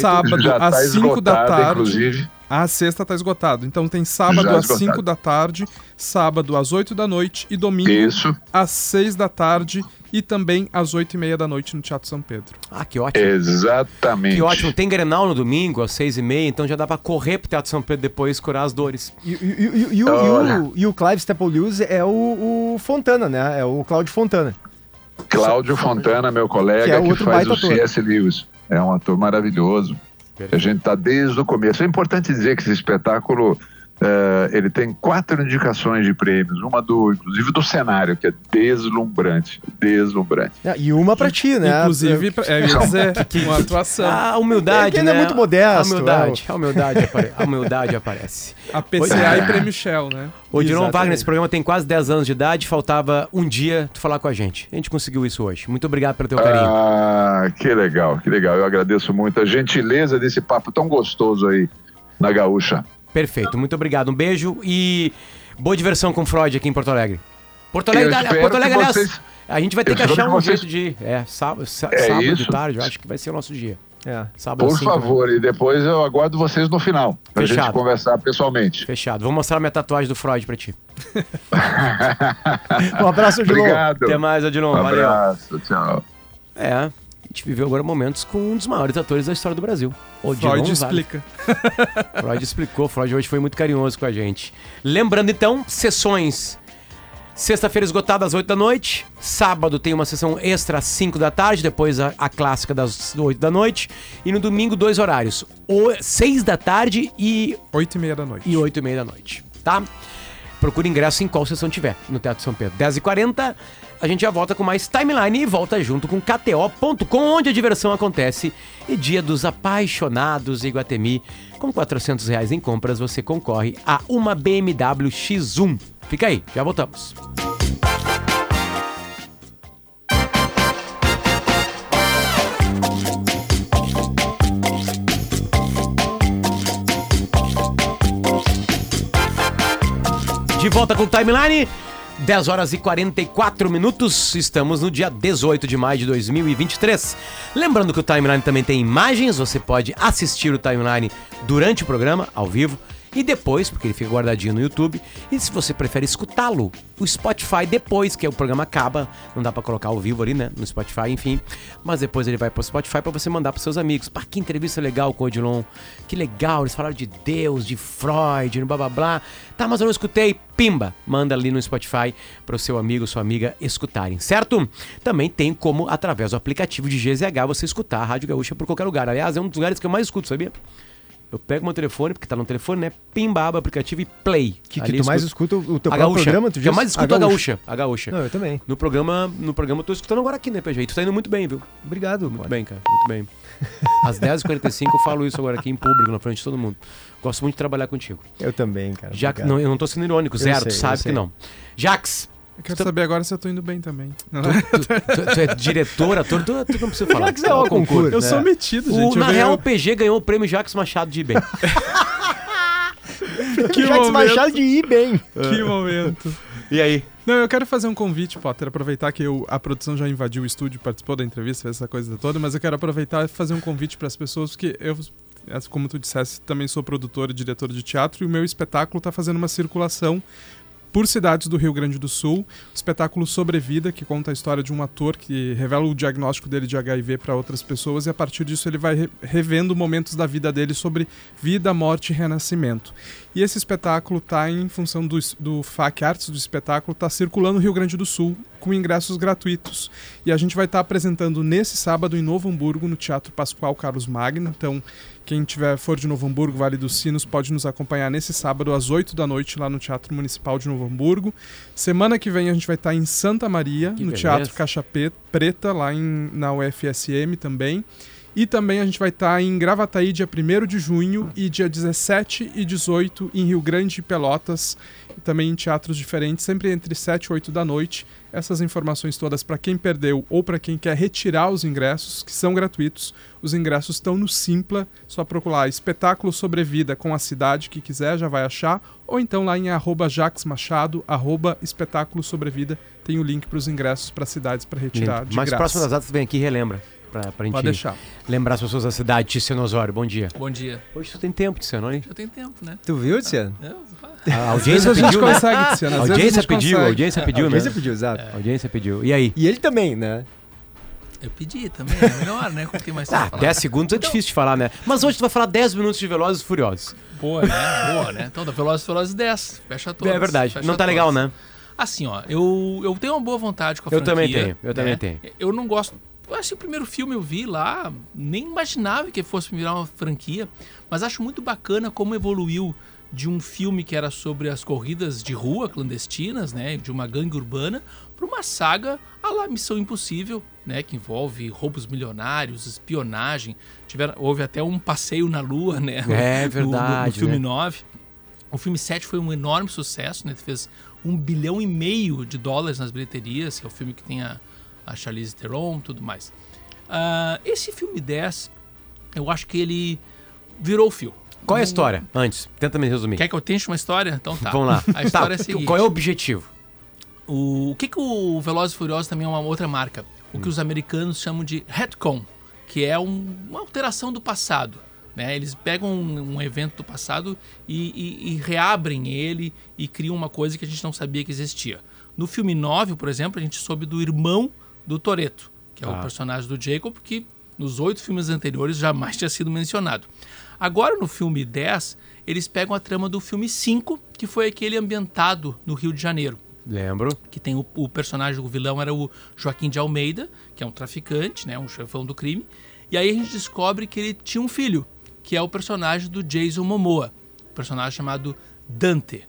sábado às tá cinco da tarde. Inclusive. A sexta tá esgotado. Então tem sábado Já às esgotado. 5 da tarde, sábado às 8 da noite e domingo Isso. às 6 da tarde e também às 8 e meia da noite no Teatro São Pedro. Ah, que ótimo. Exatamente. Que ótimo. Tem Grenal no domingo às 6 e meia, então já dá pra correr pro Teatro São Pedro depois curar as dores. E, e, e, e, o, e o Clive Staple Lewis é o, o Fontana, né? É o Cláudio Fontana. Cláudio Fontana, meu colega, que, é que faz o C.S. Lewis. É um ator maravilhoso. A gente está desde o começo. É importante dizer que esse espetáculo Uh, ele tem quatro indicações de prêmios, uma do, inclusive do cenário, que é deslumbrante, deslumbrante. Ah, e uma para ti, né? Inclusive, é, dizer, uma atuação. A humildade, é, né? é muito modesto. A humildade, é. a humildade, apare... a humildade aparece. A PCA e Prêmio Shell, né? O Diron Wagner, esse programa tem quase 10 anos de idade, faltava um dia tu falar com a gente. A gente conseguiu isso hoje. Muito obrigado pelo teu carinho. Ah, que legal, que legal. Eu agradeço muito a gentileza desse papo tão gostoso aí na Gaúcha. Perfeito, muito obrigado. Um beijo e boa diversão com Freud aqui em Porto Alegre. Porto Alegre, Porto Alegre, aliás, vocês... a gente vai ter eu que achar um vocês... jeito de ir. É, sábado, é sábado de tarde, eu acho que vai ser o nosso dia. É. Sábado Por favor, e depois eu aguardo vocês no final, pra Fechado. gente conversar pessoalmente. Fechado. Vou mostrar minha tatuagem do Freud pra ti. (laughs) um abraço, Adilon. Obrigado. Até mais, Adilon. Um Valeu. abraço, tchau. É, a gente viveu agora momentos com um dos maiores atores da história do Brasil. Odilon Freud explica. (laughs) Freud explicou, Freud hoje foi muito carinhoso com a gente. Lembrando então, sessões. Sexta-feira esgotada às 8 da noite. Sábado tem uma sessão extra às 5 da tarde, depois a, a clássica das 8 da noite. E no domingo, dois horários: o, 6 da tarde e. 8 e meia da noite. E 8 e meia da noite, tá? Procure ingresso em qual sessão tiver no Teatro São Pedro. 10h40 a gente já volta com mais timeline e volta junto com KTO.com, onde a diversão acontece. E dia dos apaixonados em Guatemi. Com 400 reais em compras, você concorre a uma BMW X1. Fica aí, já voltamos. De volta com o Timeline. 10 horas e 44 minutos, estamos no dia 18 de maio de 2023. Lembrando que o Timeline também tem imagens, você pode assistir o Timeline durante o programa, ao vivo, e depois, porque ele fica guardadinho no YouTube. E se você prefere escutá-lo, o Spotify depois que o programa acaba, não dá para colocar ao vivo ali, né, no Spotify, enfim. Mas depois ele vai pro Spotify para você mandar pros seus amigos. Pá, que entrevista legal com o Odilon. Que legal, eles falaram de Deus, de Freud, blá blá blá. Tá, mas eu não escutei. Pimba, manda ali no Spotify para o seu amigo, sua amiga escutarem, certo? Também tem como através do aplicativo de GZH você escutar a Rádio Gaúcha por qualquer lugar. Aliás, é um dos lugares que eu mais escuto, sabia? Eu pego meu telefone, porque tá no telefone, né? Pimbaba, aplicativo e play. Que, que tu mais escuta o teu a gaúcha. programa? Tu que eu mais escuto a gaúcha. a gaúcha. Não, eu também. No programa, no programa eu tô escutando agora aqui, né, PG? E tu tá indo muito bem, viu? Obrigado, Muito pode. bem, cara. Muito bem. Às (laughs) 10h45 eu falo isso agora aqui em público, na frente de todo mundo. Gosto muito de trabalhar contigo. Eu também, cara. Já, não, eu não tô sendo irônico, zero, sei, tu sabe que não. Jax, eu quero tu... saber agora se eu tô indo bem também. Tu, tu, tu é diretor, ator, tu, tu não precisa (laughs) falar. Jax é o concurso. Eu sou metido, gente. O, na real, o PG ganhou o prêmio Jax Machado de ir bem. (laughs) que Jax Machado de ir bem. Que momento. (laughs) E aí? Não, eu quero fazer um convite, Potter, aproveitar que eu, a produção já invadiu o estúdio, participou da entrevista, fez essa coisa toda, mas eu quero aproveitar e fazer um convite para as pessoas, porque eu, como tu disseste, também sou produtor e diretor de teatro, e o meu espetáculo está fazendo uma circulação por cidades do Rio Grande do Sul. O espetáculo Sobrevida, que conta a história de um ator que revela o diagnóstico dele de HIV para outras pessoas e a partir disso ele vai re revendo momentos da vida dele sobre vida, morte e renascimento. E esse espetáculo está em função do, do FAC Artes do espetáculo, está circulando no Rio Grande do Sul com ingressos gratuitos. E a gente vai estar tá apresentando nesse sábado em Novo Hamburgo, no Teatro Pascoal Carlos Magno. Então, quem tiver for de Novo Hamburgo, Vale dos Sinos, pode nos acompanhar nesse sábado às 8 da noite lá no Teatro Municipal de Novo Hamburgo. Semana que vem a gente vai estar em Santa Maria, que no beleza. Teatro Caixa Preta, lá em, na UFSM também. E também a gente vai estar em Gravataí dia 1 de junho e dia 17 e 18 em Rio Grande e Pelotas, também em teatros diferentes, sempre entre 7 e 8 da noite. Essas informações todas para quem perdeu ou para quem quer retirar os ingressos, que são gratuitos. Os ingressos estão no Simpla, só procurar espetáculo sobrevida com a cidade que quiser, já vai achar, ou então lá em arroba Machado, arroba espetáculo sobrevida, tem o link para os ingressos para cidades para retirar Lindo. de Mais graça. próximo das datas vem aqui e relembra. Pra, pra gente deixar. lembrar as pessoas da cidade. Tiziano Osório, bom dia. Bom dia. Hoje tu tem tempo, Tiziano, hein? Eu tenho tempo, né? Tu viu, Tiziano? Ah, a audiência pediu, né? consegue, Tiziano. A audiência pediu, a audiência pediu, a né? audiência pediu, exato. A audiência pediu. E aí? E ele também, né? Eu pedi também, é melhor, né? Com quem mais Ah, 10 segundos é Então- difícil de falar, né? Mas hoje tu vai falar 10 minutos de Velozes e Furiosos. Boa, né? Boa, né? Então, da Velozes e Furiosos 10. Fecha todos. é verdade. Não tá todos. legal, né? Assim, ó, eu, eu tenho uma boa vontade com a Eu franquia. também tenho, eu também né? tenho. Eu não gosto... Eu acho que o primeiro filme eu vi lá, nem imaginava que fosse virar uma franquia, mas acho muito bacana como evoluiu de um filme que era sobre as corridas de rua clandestinas, né, de uma gangue urbana, para uma saga a lá Missão Impossível, né, que envolve roubos milionários, espionagem. Tiveram, houve até um passeio na lua, né, É no- verdade, no, no filme né? 9. O filme 7 foi um enorme sucesso, né? Fez um bilhão e meio de dólares nas bilheterias, que é o filme que tem a, a Charlize Theron e tudo mais. Ah, esse filme 10, eu acho que ele virou o fio. Qual é a história? Antes, tenta me resumir. Quer que eu tente uma história? Então tá. Vamos lá. A história Tá, é a seguinte. Qual é o objetivo? O, o que, que o Velozes e Furiosos também é uma outra marca? O que os americanos chamam de retcon, que é um- uma alteração do passado. Né? Eles pegam um, um evento do passado e, e- e reabrem ele e criam uma coisa que a gente não sabia que existia. No filme 9, por exemplo, a gente soube do irmão do Toreto, que é Tá. o personagem do Jacob, que nos oito filmes anteriores jamais tinha sido mencionado. Agora, no filme 10, eles pegam a trama do filme 5, que foi aquele ambientado no Rio de Janeiro Lembro. que tem o, o personagem do vilão era o Joaquim de Almeida, que é um traficante, né, um chefão do crime. E aí a gente descobre que ele tinha um filho, que é o personagem do Jason Momoa, um personagem chamado Dante.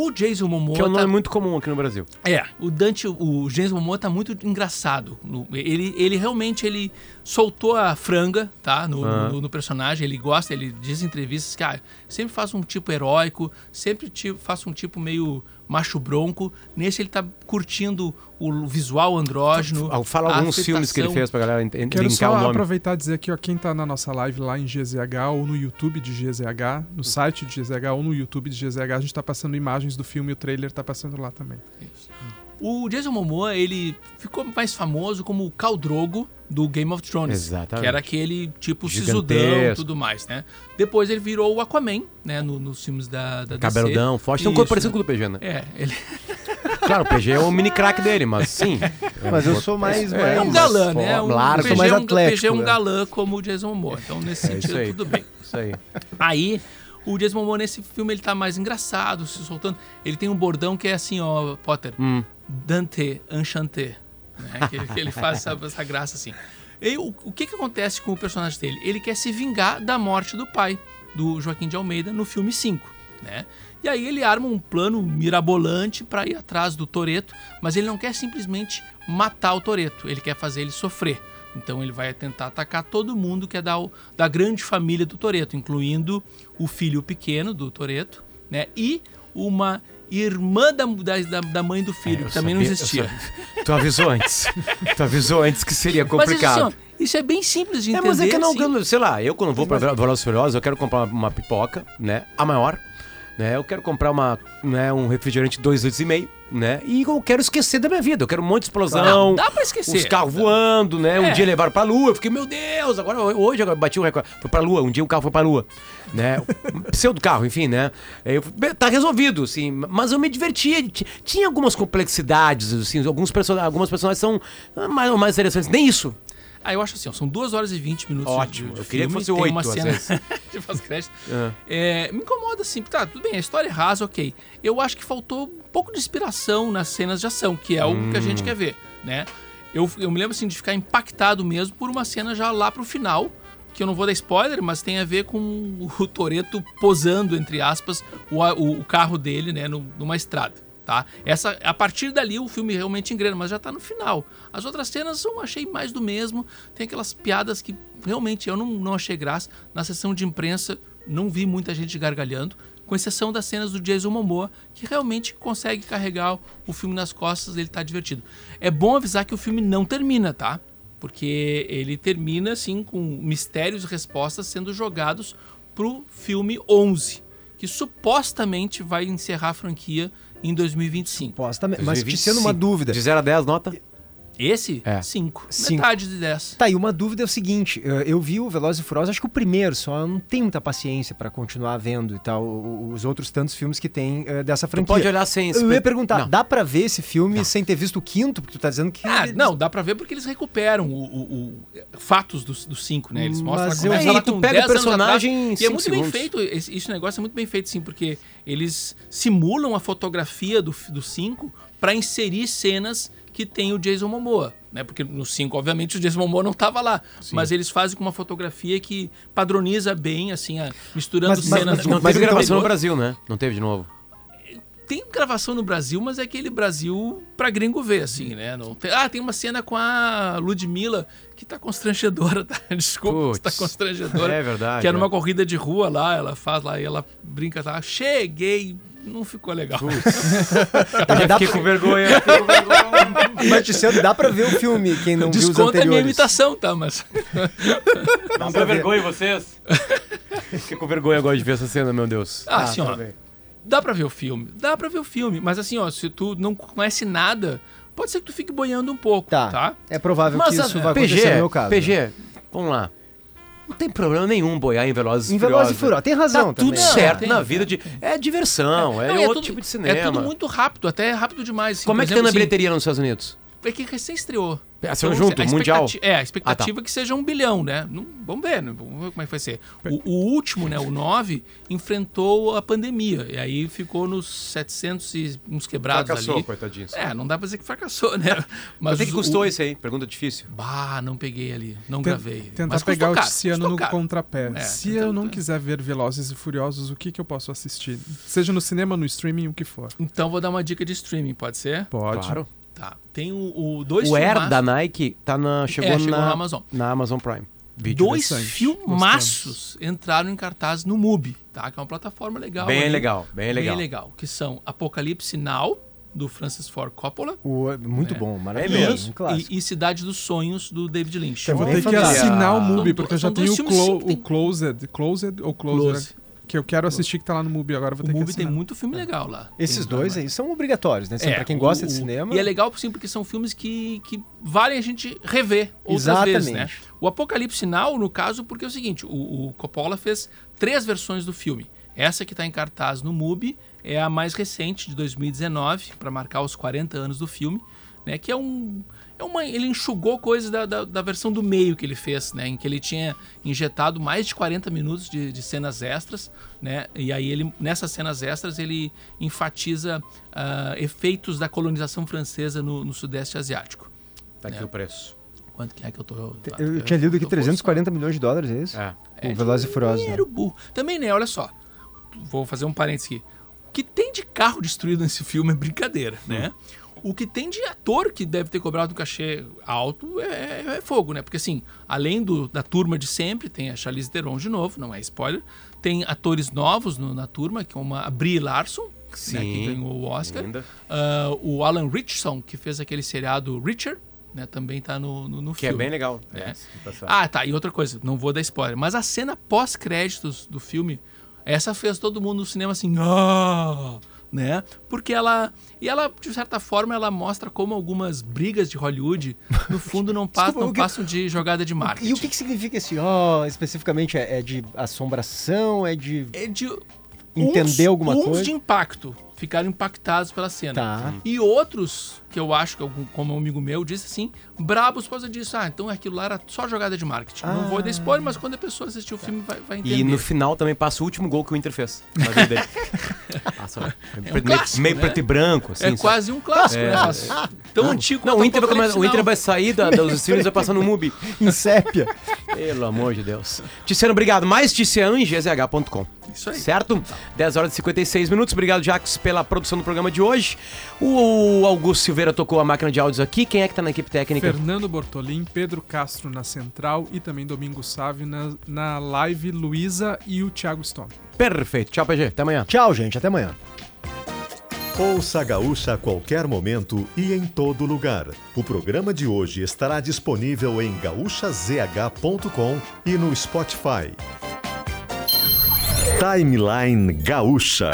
O Jason Momoa Que é um tá- nome muito comum aqui no Brasil. é, o Dante, o James Momoa tá muito engraçado. Ele, ele realmente ele soltou a franga, tá? No, Ah. no- no personagem. Ele gosta, ele diz em entrevistas que ah, sempre faz um tipo heróico, sempre ti- faço um tipo meio macho bronco. Nesse ele tá curtindo o visual andrógeno. Fala a alguns filmes que ele fez pra galera ent- ent- Quero linkar só o nome. aproveitar e dizer que ó, quem tá na nossa live lá em GZH ou no YouTube de GZH, no site de GZH ou no YouTube de GZH, a gente tá passando imagens do filme e o trailer tá passando lá também. O Jason Momoa, ele ficou mais famoso como o Khal Drogo do Game of Thrones. Exatamente. Que era aquele tipo sisudão e tudo mais, né? Depois ele virou o Aquaman, né? no- nos filmes da, da DC. Cabeludão, forte. Tem um corpo parecido com o do PG, né? É, ele (laughs) Claro, o PG é o mini crack dele, mas sim. (laughs) Mas eu sou mais. É, mais é um galã, né? Um, largo. o PG, mais é um, o atlético, PG é um né? galã como o Jason Momoa. Então, nesse É sentido, aí. tudo bem. (laughs) Isso aí. Aí, o Jason Momoa nesse filme, ele tá mais engraçado, se soltando. Ele tem um bordão que é assim, ó, Potter. Hum. Dante Enchanté. Né? Que, que ele faz essa, essa graça assim. E o, o que, que acontece com o personagem dele? Ele quer se vingar da morte do pai, do Joaquim de Almeida, no filme 5. Né? E aí ele arma um plano mirabolante para ir atrás do Toreto, mas ele não quer simplesmente matar o Toreto, ele quer fazer ele sofrer. Então ele vai tentar atacar todo mundo que é da, da grande família do Toreto, incluindo o filho pequeno do Toreto, né? E uma irmã da, da, da mãe do filho, É, que também não sabia- eu existia. Tu avisou antes. (laughs) tu avisou antes que seria Mas assim, complicado. ó, isso é bem simples de É, entender. mas é que não, assim. não- sei lá, eu quando vou pra Velozes Furiosos, eu quero comprar uma pipoca, né, a maior, né? Eu quero comprar uma, né, um refrigerante 2 litros e meio, né? E eu quero esquecer da minha vida. Eu quero um monte de explosão. Não, dá pra esquecer. Os carros voando, né? Um É. dia levaram pra lua. Eu fiquei, meu Deus, agora hoje eu bati o recorde. Foi pra lua, um dia o carro foi pra lua. Né? Um (laughs) Pseudo carro, enfim, né? Eu, tá resolvido, assim. Mas eu me divertia. Ti- Tinha algumas complexidades, assim. Alguns person algumas personagens são mais, mais interessantes. Nem isso. Ah, eu acho assim, ó, são 2 horas e 20 minutos Ótimo, de, de eu queria que filme, fosse tem oito, uma às cena (laughs) de pós-crédito. É. É, me incomoda assim, tá, tudo bem, a história é rasa, ok. Eu acho que faltou um pouco de inspiração nas cenas de ação, que é o que a Hum. gente quer ver, né? Eu, eu me lembro assim de ficar impactado mesmo por uma cena já lá pro final, que eu não vou dar spoiler, mas tem a ver com o Toreto posando, entre aspas, o, o, o carro dele, né, no- numa estrada. Tá? Essa, a partir dali o filme realmente engrena, mas já tá no final. As outras cenas eu achei mais do mesmo. Tem aquelas piadas que realmente eu não, não achei graça. Na sessão de imprensa não vi muita gente gargalhando, com exceção das cenas do Jason Momoa, que realmente consegue carregar o filme nas costas, ele tá divertido. É bom avisar que o filme não termina, tá? Porque ele termina assim com mistérios e respostas sendo jogados pro filme 11, que supostamente vai encerrar a franquia em 2025. Supostamente. Mas te sendo uma 2025. dúvida. De 0 a 10, nota? Esse? É. 5. Cinco. Metade de 10. Tá, e uma dúvida é o seguinte, eu- eu vi o Velozes e Furiosos, acho que o primeiro só, eu não tenho muita paciência pra continuar vendo e tal, os outros tantos filmes que tem eh, dessa Tu franquia. pode olhar sem... Eu ia perguntar, Não. dá pra ver esse filme sem ter visto o quinto? Porque tu tá dizendo que... Ah, eles- não, dá pra ver porque eles recuperam o, o- o- fatos dos do 5, né? Eles mostram Mas a eu- conversa Aí lá tu pega 10 o personagem atrás. E é cinco muito segundos. bem feito, esse, esse negócio é muito bem feito, sim, porque eles simulam a fotografia do 5 pra inserir cenas que tem o Jason Momoa, né? Porque no 5, obviamente, o Jason Momoa não tava lá, mas eles fazem com uma fotografia que padroniza bem, assim, a- misturando Mas- mas- cenas. mas- Não Mas teve gravação no Brasil, né? Não teve de novo. tem gravação no Brasil, mas é aquele Brasil pra gringo ver, assim, né? Não tem- ah, tem uma cena com a Ludmilla que tá constrangedora, (laughs) tá? Desculpa, que tá constrangedora. É verdade, Que é numa é. corrida de rua lá, ela faz lá e ela brinca, tá? Cheguei! Não ficou legal. Mas (laughs) dá Fiquei pra- com vergonha. (laughs) fiquei com vergonha. Mas, Tiziano, dá pra ver o filme, quem não viu os Desconta a minha anteriores. imitação, tá? Mas. Não dá vergonha em vocês? Fiquei com vergonha agora de ver essa cena, meu Deus. Ah, assim, ó. tá. Dá pra ver o filme. Dá pra ver o filme. Mas assim, ó, se tu não conhece nada, pode ser que tu fique boiando um pouco, Tá. tá? É provável Mas que a- isso vai PG, acontecer no meu caso. né? PG, vamos lá. Não tem problema nenhum boiar em Velozes e Em Velozes e Furiosos. Tem razão Tá tudo também. certo Tem, na vida de... É diversão, é, Não, e outro tudo- tipo de cinema. É tudo muito rápido, até rápido demais. assim. Como é que tá exemplo, na assim, bilheteria nos Estados Unidos? É que recém estreou. Ah, saiu junto, a mundial? É, a expectativa Ah, tá. é que seja um bilhão, né? Não- vamos ver, né? Vamos ver como é que vai ser. O, o último, né, o 9, enfrentou a pandemia. E aí ficou nos 700 e uns quebrados ali. coitadinho. É, não dá pra dizer que fracassou, né? Mas é que o- custou o... isso aí? Pergunta difícil. Bah, não peguei ali. Não Ten- gravei. Tentar Mas pegar o Tiziano custou no caro. contrapé. É, Se eu não quiser ver Velozes e Furiosos, o que, que eu posso assistir? Seja no cinema, no streaming, o que for. Então vou dar uma dica de streaming, pode ser? Pode. Claro. Tá. Tem o, o dois O Air da Nike tá na, chegou, É, chegou na, na Amazon. na Amazon Prime. Vídeo. Dois filmaços entraram em cartaz no MUBI, tá? Que é uma plataforma legal. Bem ali. legal, bem legal. Bem legal. Que são Apocalipse Now, do Francis Ford Coppola. O- muito bom, maravilhoso. É mesmo? Um clássico. E, e Cidade dos Sonhos, do David Lynch. Eu vou ter que assinar o. Mubi, porque eu já tenho o, clo o Closed. Closed ou Closer? Close. Que eu quero assistir que tá lá no Mubi agora, vou O ter que MUBI tem muito filme legal lá. Esses Tem- dois aí são obrigatórios, né? Assim, pra quem o- gosta de o- cinema. E é legal, sim, porque são filmes que, que valem a gente rever outras Exatamente. vezes, né? O Apocalipse Now, no caso, porque é o seguinte, o, o Coppola fez três versões do filme. Essa que está em cartaz no MUBI é a mais recente, de 2019, para marcar os 40 anos do filme, né? Que é um... É uma, ele enxugou coisas da, da, da versão do meio que ele fez, né? Em que ele tinha injetado mais de 40 minutos de, de cenas extras, né? E aí ele, nessas cenas extras, ele enfatiza ah, efeitos da colonização francesa no, no Sudeste Asiático. Tá aqui É. o preço. Quanto que é que eu tô... Eu, eu tinha lido aqui tô 340 milhões de dólares, é isso? É. O Velozes e Furiosos. né? Dinheiro burro. Também, né? Olha só. Vou fazer um parênteses aqui. O que tem de carro destruído nesse filme é brincadeira, né? O que tem de ator que deve ter cobrado um cachê alto é, é fogo, né? Porque assim, além do, da turma de sempre, tem a Charlize Theron de novo, não é spoiler. Tem atores novos no- na turma, como a Brie Larson, né, que Sim, ganhou o Oscar. Ah, o Alan Richardson, que fez aquele seriado Richard, né? Também tá no, no, no Que é filme. bem legal. É. Tá. Ah, tá. E outra coisa, não vou dar spoiler, mas a cena pós-créditos do filme Essa fez todo mundo no cinema assim, ah! Né? Porque ela e ela de certa forma ela mostra como algumas brigas de Hollywood no (laughs) fundo não, passam, Desculpa, não que... passam de jogada de marketing. E o que, que significa esse ó? Oh, especificamente é, é, de assombração, é de é de entender uns, alguma uns coisa? de impacto ficaram impactados pela cena. Tá. E outros, que eu acho que, como um amigo meu disse assim, brabos por causa disso. Ah, então aquilo lá era só jogada de marketing. Ah. Não vou dar spoiler, mas quando a pessoa assistir o filme vai, vai entender. E no final também passa o último gol que o Inter fez. (laughs) passa, é um clássico, meio né? preto e branco. Assim, é quase um clássico, é, né? É. Tão antigo Não, o Inter, vai, começar, o Inter vai sair da, dos streams e vai passar no MUBI. (laughs) em sépia. Pelo amor de Deus. Ticiano, obrigado. Mais Ticiano em gzh.com. Isso aí. Certo? 10 horas e 56 minutos. Obrigado, Jacques, pela produção do programa de hoje. O Augusto Silveira tocou a máquina de áudios aqui. Quem é que tá na equipe técnica? Fernando Bortolim, Pedro Castro na central e também Domingo Sávio na, na live, Luísa e o Thiago Stone. Perfeito. Tchau, PG. Até amanhã. Tchau, gente. Até amanhã. Ouça a Gaúcha a qualquer momento e em todo lugar. O programa de hoje estará disponível em gaúchazh.com e no Spotify. Timeline Gaúcha.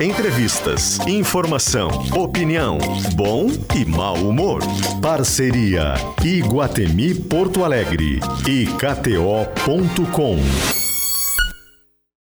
Entrevistas, informação, opinião, bom e mau humor. Parceria Iguatemi Porto Alegre e KTO.com.